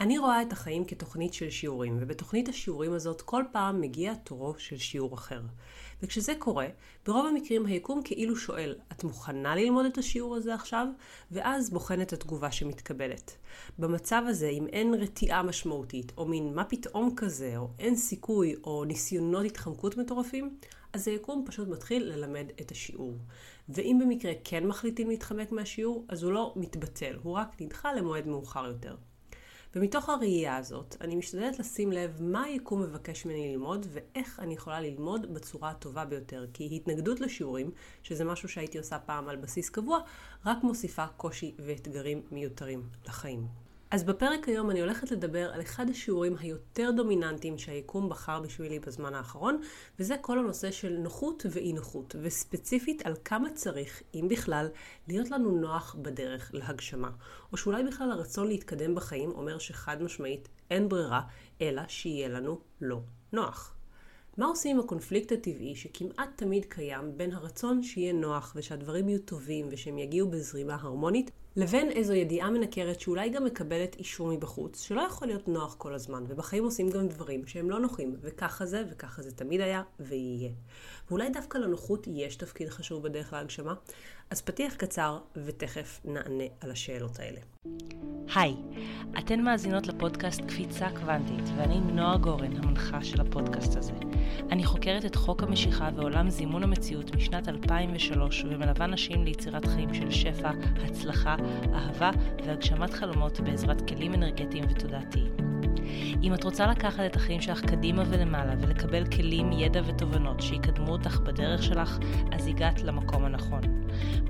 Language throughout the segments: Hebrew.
אני רואה את החיים כתוכנית של שיעורים, ובתוכנית השיעורים הזאת כל פעם מגיע תורו של שיעור אחר. וכשזה קורה, ברוב המקרים היקום כאילו שואל, את מוכנה ללמוד את השיעור הזה עכשיו? ואז בוחן את התגובה שמתקבלת. במצב הזה, אם אין רתיעה משמעותית, או מין מה פתאום כזה, או אין סיכוי, או ניסיונות התחמקות מטורפים, אז היקום פשוט מתחיל ללמד את השיעור. ואם במקרה כן מחליטים להתחמק מהשיעור, אז הוא לא מתבטל, הוא רק נדחה למועד מאוחר יותר. ומתוך הראייה הזאת, אני משתדלת לשים לב מה היקום מבקש ממני ללמוד ואיך אני יכולה ללמוד בצורה הטובה ביותר. כי התנגדות לשיעורים, שזה משהו שהייתי עושה פעם על בסיס קבוע, רק מוסיפה קושי ואתגרים מיותרים לחיים. אז בפרק היום אני הולכת לדבר על אחד השיעורים היותר דומיננטיים שהיקום בחר בשבילי בזמן האחרון, וזה כל הנושא של נוחות ואי נוחות, וספציפית על כמה צריך, אם בכלל, להיות לנו נוח בדרך להגשמה. או שאולי בכלל הרצון להתקדם בחיים אומר שחד משמעית אין ברירה, אלא שיהיה לנו לא נוח. מה עושים עם הקונפליקט הטבעי שכמעט תמיד קיים בין הרצון שיהיה נוח ושהדברים יהיו טובים ושהם יגיעו בזרימה הרמונית, לבין איזו ידיעה מנקרת שאולי גם מקבלת אישור מבחוץ, שלא יכול להיות נוח כל הזמן, ובחיים עושים גם דברים שהם לא נוחים, וככה זה, וככה זה תמיד היה, ויהיה. ואולי דווקא לנוחות יש תפקיד חשוב בדרך להגשמה? אז פתיח קצר, ותכף נענה על השאלות האלה. היי, אתן מאזינות לפודקאסט קפיצה קוונטית, ואני נועה גורן, המנחה של הפודקאסט הזה. אני חוקרת את חוק המשיכה ועולם זימון המציאות משנת 2003, ומלווה נשים ליצירת חיים של שפע, הצלחה, אהבה והגשמת חלומות בעזרת כלים אנרגטיים ותודעתיים. אם את רוצה לקחת את החיים שלך קדימה ולמעלה ולקבל כלים, ידע ותובנות שיקדמו אותך בדרך שלך, אז הגעת למקום הנכון.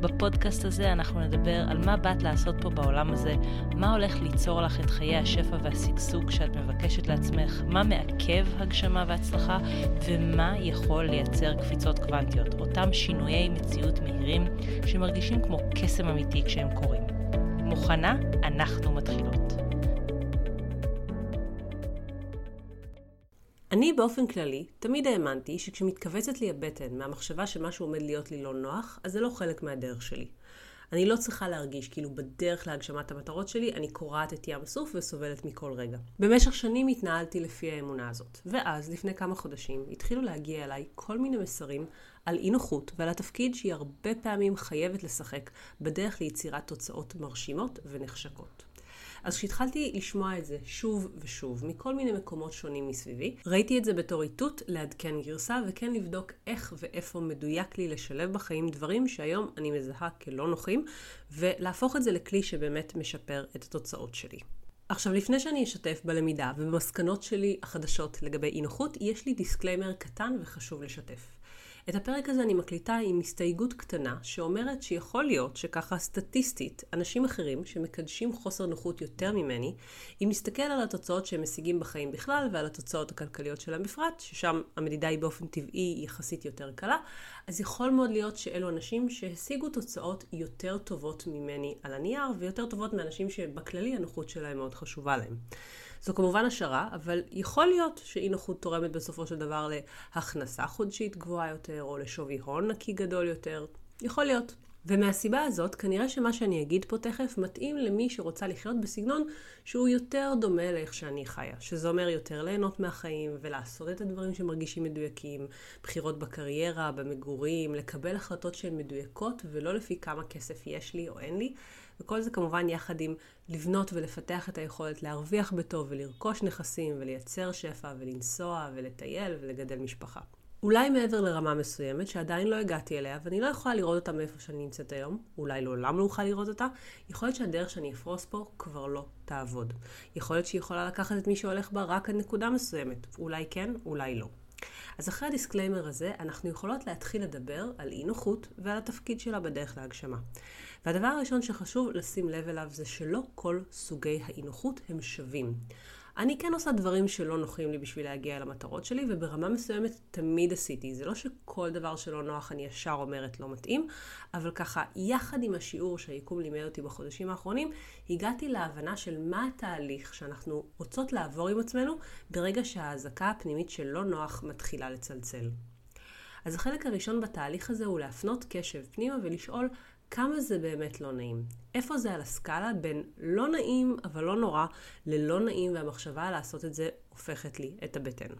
בפודקאסט הזה אנחנו נדבר על מה באת לעשות פה בעולם הזה, מה הולך ליצור לך את חיי השפע והשגשוג שאת מבקשת לעצמך, מה מעכב הגשמה והצלחה, ומה יכול לייצר קפיצות קוונטיות, אותם שינויי מציאות מהירים שמרגישים כמו קסם אמיתי כשהם קורים. מוכנה? אנחנו מתחילות. אני באופן כללי תמיד האמנתי שכשמתכווצת לי הבטן מהמחשבה שמשהו עומד להיות לי לא נוח, אז זה לא חלק מהדרך שלי. אני לא צריכה להרגיש כאילו בדרך להגשמת המטרות שלי אני קורעת את ים סוף וסובלת מכל רגע. במשך שנים התנהלתי לפי האמונה הזאת, ואז לפני כמה חודשים התחילו להגיע אליי כל מיני מסרים על אי נוחות ועל התפקיד שהיא הרבה פעמים חייבת לשחק בדרך ליצירת תוצאות מרשימות ונחשקות. אז כשהתחלתי לשמוע את זה שוב ושוב, מכל מיני מקומות שונים מסביבי, ראיתי את זה בתור איתות לעדכן גרסה, וכן לבדוק איך ואיפה מדויק לי לשלב בחיים דברים שהיום אני מזהה כלא נוחים, ולהפוך את זה לכלי שבאמת משפר את התוצאות שלי. עכשיו, לפני שאני אשתף בלמידה ובמסקנות שלי החדשות לגבי אי נוחות, יש לי disclaimer קטן וחשוב לשתף. את הפרק הזה אני מקליטה עם הסתייגות קטנה שאומרת שיכול להיות שככה סטטיסטית אנשים אחרים שמקדשים חוסר נוחות יותר ממני, אם נסתכל על התוצאות שהם משיגים בחיים בכלל ועל התוצאות הכלכליות שלהם בפרט, ששם המדידה היא באופן טבעי יחסית יותר קלה, אז יכול מאוד להיות שאלו אנשים שהשיגו תוצאות יותר טובות ממני על הנייר ויותר טובות מאנשים שבכללי הנוחות שלהם מאוד חשובה להם. זו כמובן השערה, אבל יכול להיות שאי נוחות תורמת בסופו של דבר להכנסה חודשית גבוהה יותר, או לשווי הון נקי גדול יותר. יכול להיות. ומהסיבה הזאת, כנראה שמה שאני אגיד פה תכף מתאים למי שרוצה לחיות בסגנון שהוא יותר דומה לאיך שאני חיה. שזה אומר יותר ליהנות מהחיים ולעשות את הדברים שמרגישים מדויקים, בחירות בקריירה, במגורים, לקבל החלטות שהן מדויקות ולא לפי כמה כסף יש לי או אין לי, וכל זה כמובן יחד עם לבנות ולפתח את היכולת להרוויח בטוב ולרכוש נכסים ולייצר שפע ולנסוע ולטייל ולגדל משפחה. אולי מעבר לרמה מסוימת שעדיין לא הגעתי אליה ואני לא יכולה לראות אותה מאיפה שאני נמצאת היום, אולי לעולם לא אוכל לראות אותה, יכול להיות שהדרך שאני אפרוס פה כבר לא תעבוד. יכול להיות שהיא יכולה לקחת את מי שהולך בה רק עד נקודה מסוימת, אולי כן, אולי לא. אז אחרי ה disclaimer הזה, אנחנו יכולות להתחיל לדבר על אי נוחות ועל התפקיד שלה בדרך להגשמה. והדבר הראשון שחשוב לשים לב אליו זה שלא כל סוגי האי נוחות הם שווים. אני כן עושה דברים שלא נוחים לי בשביל להגיע אל המטרות שלי, וברמה מסוימת תמיד עשיתי. זה לא שכל דבר שלא נוח אני ישר אומרת לא מתאים, אבל ככה, יחד עם השיעור שהיקום לימד אותי בחודשים האחרונים, הגעתי להבנה של מה התהליך שאנחנו רוצות לעבור עם עצמנו ברגע שהאזעקה הפנימית של לא נוח מתחילה לצלצל. אז החלק הראשון בתהליך הזה הוא להפנות קשב פנימה ולשאול כמה זה באמת לא נעים. איפה זה על הסקאלה בין לא נעים אבל לא נורא, ללא נעים והמחשבה לעשות את זה הופכת לי את הבטן.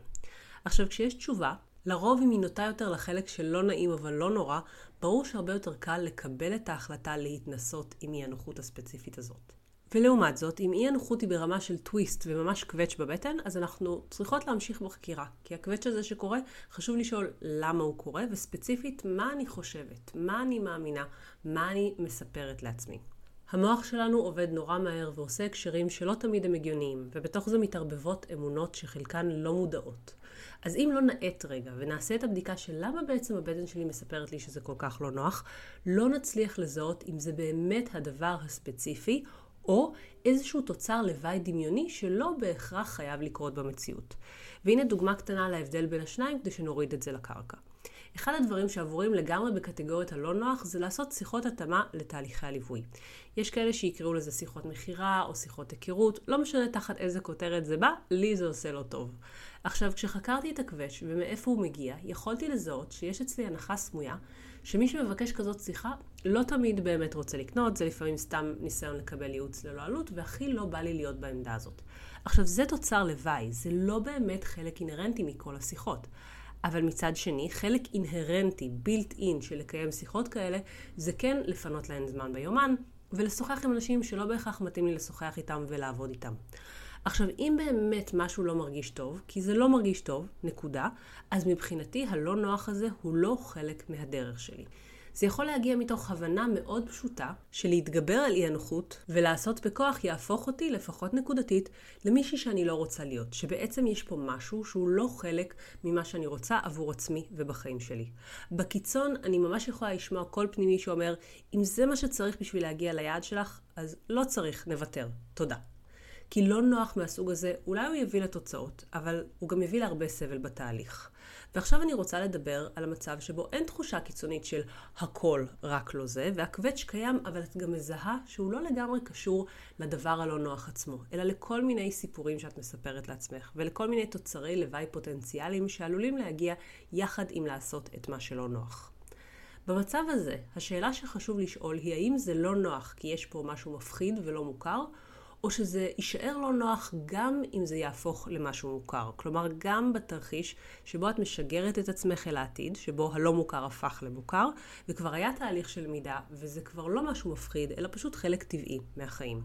עכשיו, כשיש תשובה, לרוב אם היא נוטה יותר לחלק של לא נעים אבל לא נורא, ברור שהרבה יותר קל לקבל את ההחלטה להתנסות עם אי הנוחות הספציפית הזאת. ולעומת זאת, אם אי הנוחות היא ברמה של טוויסט וממש קווץ' בבטן, אז אנחנו צריכות להמשיך בחקירה. כי הקווץ' הזה שקורה, חשוב לשאול למה הוא קורה, וספציפית, מה אני חושבת, מה אני מאמינה, מה אני מספרת לעצמי. המוח שלנו עובד נורא מהר ועושה הקשרים שלא תמיד הם הגיוניים, ובתוך זה מתערבבות אמונות שחלקן לא מודעות. אז אם לא נאט רגע ונעשה את הבדיקה של למה בעצם הבטן שלי מספרת לי שזה כל כך לא נוח, לא נצליח לזהות אם זה באמת הדבר הספציפי, או איזשהו תוצר לוואי דמיוני שלא בהכרח חייב לקרות במציאות. והנה דוגמה קטנה להבדל בין השניים כדי שנוריד את זה לקרקע. אחד הדברים שעבורים לגמרי בקטגוריית הלא נוח זה לעשות שיחות התאמה לתהליכי הליווי. יש כאלה שיקראו לזה שיחות מכירה או שיחות היכרות, לא משנה תחת איזה כותרת זה בא, לי זה עושה לא טוב. עכשיו, כשחקרתי את הקווץ' ומאיפה הוא מגיע, יכולתי לזהות שיש אצלי הנחה סמויה שמי שמבקש כזאת שיחה לא תמיד באמת רוצה לקנות, זה לפעמים סתם ניסיון לקבל ייעוץ ללא עלות, והכי לא בא לי להיות בעמדה הזאת. עכשיו, זה תוצר לוואי, זה לא באמת חלק אינהרנטי מכל השיחות. אבל מצד שני, חלק אינהרנטי, בילט אין, של לקיים שיחות כאלה, זה כן לפנות להן זמן ביומן, ולשוחח עם אנשים שלא בהכרח מתאים לי לשוחח איתם ולעבוד איתם. עכשיו, אם באמת משהו לא מרגיש טוב, כי זה לא מרגיש טוב, נקודה, אז מבחינתי הלא נוח הזה הוא לא חלק מהדרך שלי. זה יכול להגיע מתוך הבנה מאוד פשוטה של להתגבר על אי הנוחות ולעשות בכוח יהפוך אותי, לפחות נקודתית, למישהי שאני לא רוצה להיות. שבעצם יש פה משהו שהוא לא חלק ממה שאני רוצה עבור עצמי ובחיים שלי. בקיצון, אני ממש יכולה לשמוע קול פנימי שאומר, אם זה מה שצריך בשביל להגיע ליעד שלך, אז לא צריך, נוותר. תודה. כי לא נוח מהסוג הזה, אולי הוא יביא לתוצאות, אבל הוא גם יביא להרבה סבל בתהליך. ועכשיו אני רוצה לדבר על המצב שבו אין תחושה קיצונית של הכל רק לא זה, והקווץ' קיים, אבל את גם מזהה שהוא לא לגמרי קשור לדבר הלא נוח עצמו, אלא לכל מיני סיפורים שאת מספרת לעצמך, ולכל מיני תוצרי לוואי פוטנציאליים שעלולים להגיע יחד עם לעשות את מה שלא נוח. במצב הזה, השאלה שחשוב לשאול היא האם זה לא נוח כי יש פה משהו מפחיד ולא מוכר, או שזה יישאר לא נוח גם אם זה יהפוך למשהו מוכר. כלומר, גם בתרחיש שבו את משגרת את עצמך אל העתיד, שבו הלא מוכר הפך למוכר, וכבר היה תהליך של למידה, וזה כבר לא משהו מפחיד, אלא פשוט חלק טבעי מהחיים.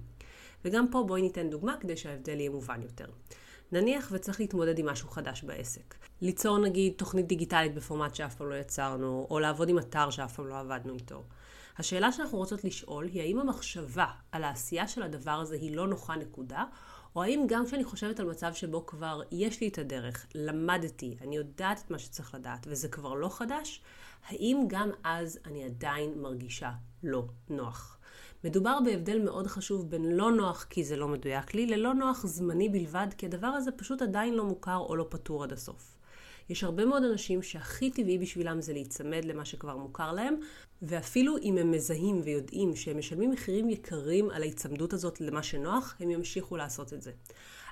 וגם פה בואי ניתן דוגמה כדי שההבדל יהיה מובן יותר. נניח וצריך להתמודד עם משהו חדש בעסק. ליצור נגיד תוכנית דיגיטלית בפורמט שאף פעם לא יצרנו, או לעבוד עם אתר שאף פעם לא עבדנו איתו. השאלה שאנחנו רוצות לשאול היא האם המחשבה על העשייה של הדבר הזה היא לא נוחה נקודה, או האם גם כשאני חושבת על מצב שבו כבר יש לי את הדרך, למדתי, אני יודעת את מה שצריך לדעת, וזה כבר לא חדש, האם גם אז אני עדיין מרגישה לא נוח? מדובר בהבדל מאוד חשוב בין לא נוח כי זה לא מדויק לי, ללא נוח זמני בלבד, כי הדבר הזה פשוט עדיין לא מוכר או לא פתור עד הסוף. יש הרבה מאוד אנשים שהכי טבעי בשבילם זה להיצמד למה שכבר מוכר להם, ואפילו אם הם מזהים ויודעים שהם משלמים מחירים יקרים על ההיצמדות הזאת למה שנוח, הם ימשיכו לעשות את זה.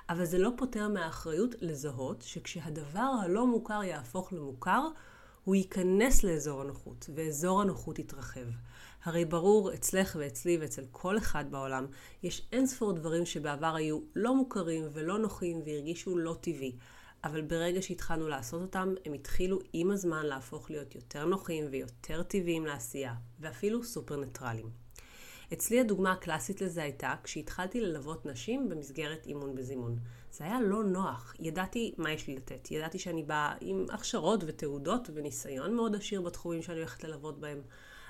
אבל זה לא פותר מהאחריות לזהות שכשהדבר הלא מוכר יהפוך למוכר, הוא ייכנס לאזור הנוחות, ואזור הנוחות יתרחב. הרי ברור, אצלך ואצלי ואצל כל אחד בעולם, יש אין ספור דברים שבעבר היו לא מוכרים ולא נוחים והרגישו לא טבעי. אבל ברגע שהתחלנו לעשות אותם, הם התחילו עם הזמן להפוך להיות יותר נוחים ויותר טבעיים לעשייה, ואפילו סופר ניטרליים. אצלי הדוגמה הקלאסית לזה הייתה כשהתחלתי ללוות נשים במסגרת אימון בזימון. זה היה לא נוח, ידעתי מה יש לי לתת, ידעתי שאני באה עם הכשרות ותעודות וניסיון מאוד עשיר בתחומים שאני הולכת ללוות בהם,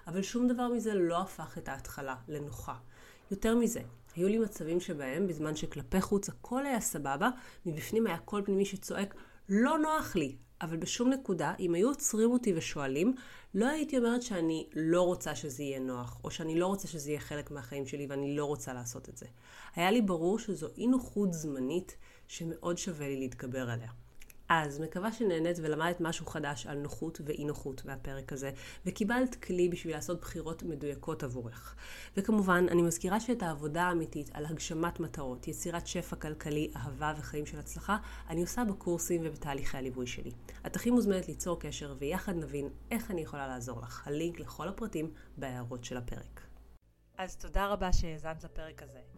אבל שום דבר מזה לא הפך את ההתחלה לנוחה. יותר מזה, היו לי מצבים שבהם, בזמן שכלפי חוץ הכל היה סבבה, מבפנים היה קול פנימי שצועק, לא נוח לי. אבל בשום נקודה, אם היו עוצרים אותי ושואלים, לא הייתי אומרת שאני לא רוצה שזה יהיה נוח, או שאני לא רוצה שזה יהיה חלק מהחיים שלי ואני לא רוצה לעשות את זה. היה לי ברור שזו אי נוחות זמנית שמאוד שווה לי להתגבר עליה. אז מקווה שנהנית ולמדת משהו חדש על נוחות ואי נוחות מהפרק הזה, וקיבלת כלי בשביל לעשות בחירות מדויקות עבורך. וכמובן, אני מזכירה שאת העבודה האמיתית על הגשמת מטרות, יצירת שפע כלכלי, אהבה וחיים של הצלחה, אני עושה בקורסים ובתהליכי הליווי שלי. את הכי מוזמנת ליצור קשר ויחד נבין איך אני יכולה לעזור לך. הלינק לכל הפרטים בהערות של הפרק. אז תודה רבה שהאזנת לפרק הזה.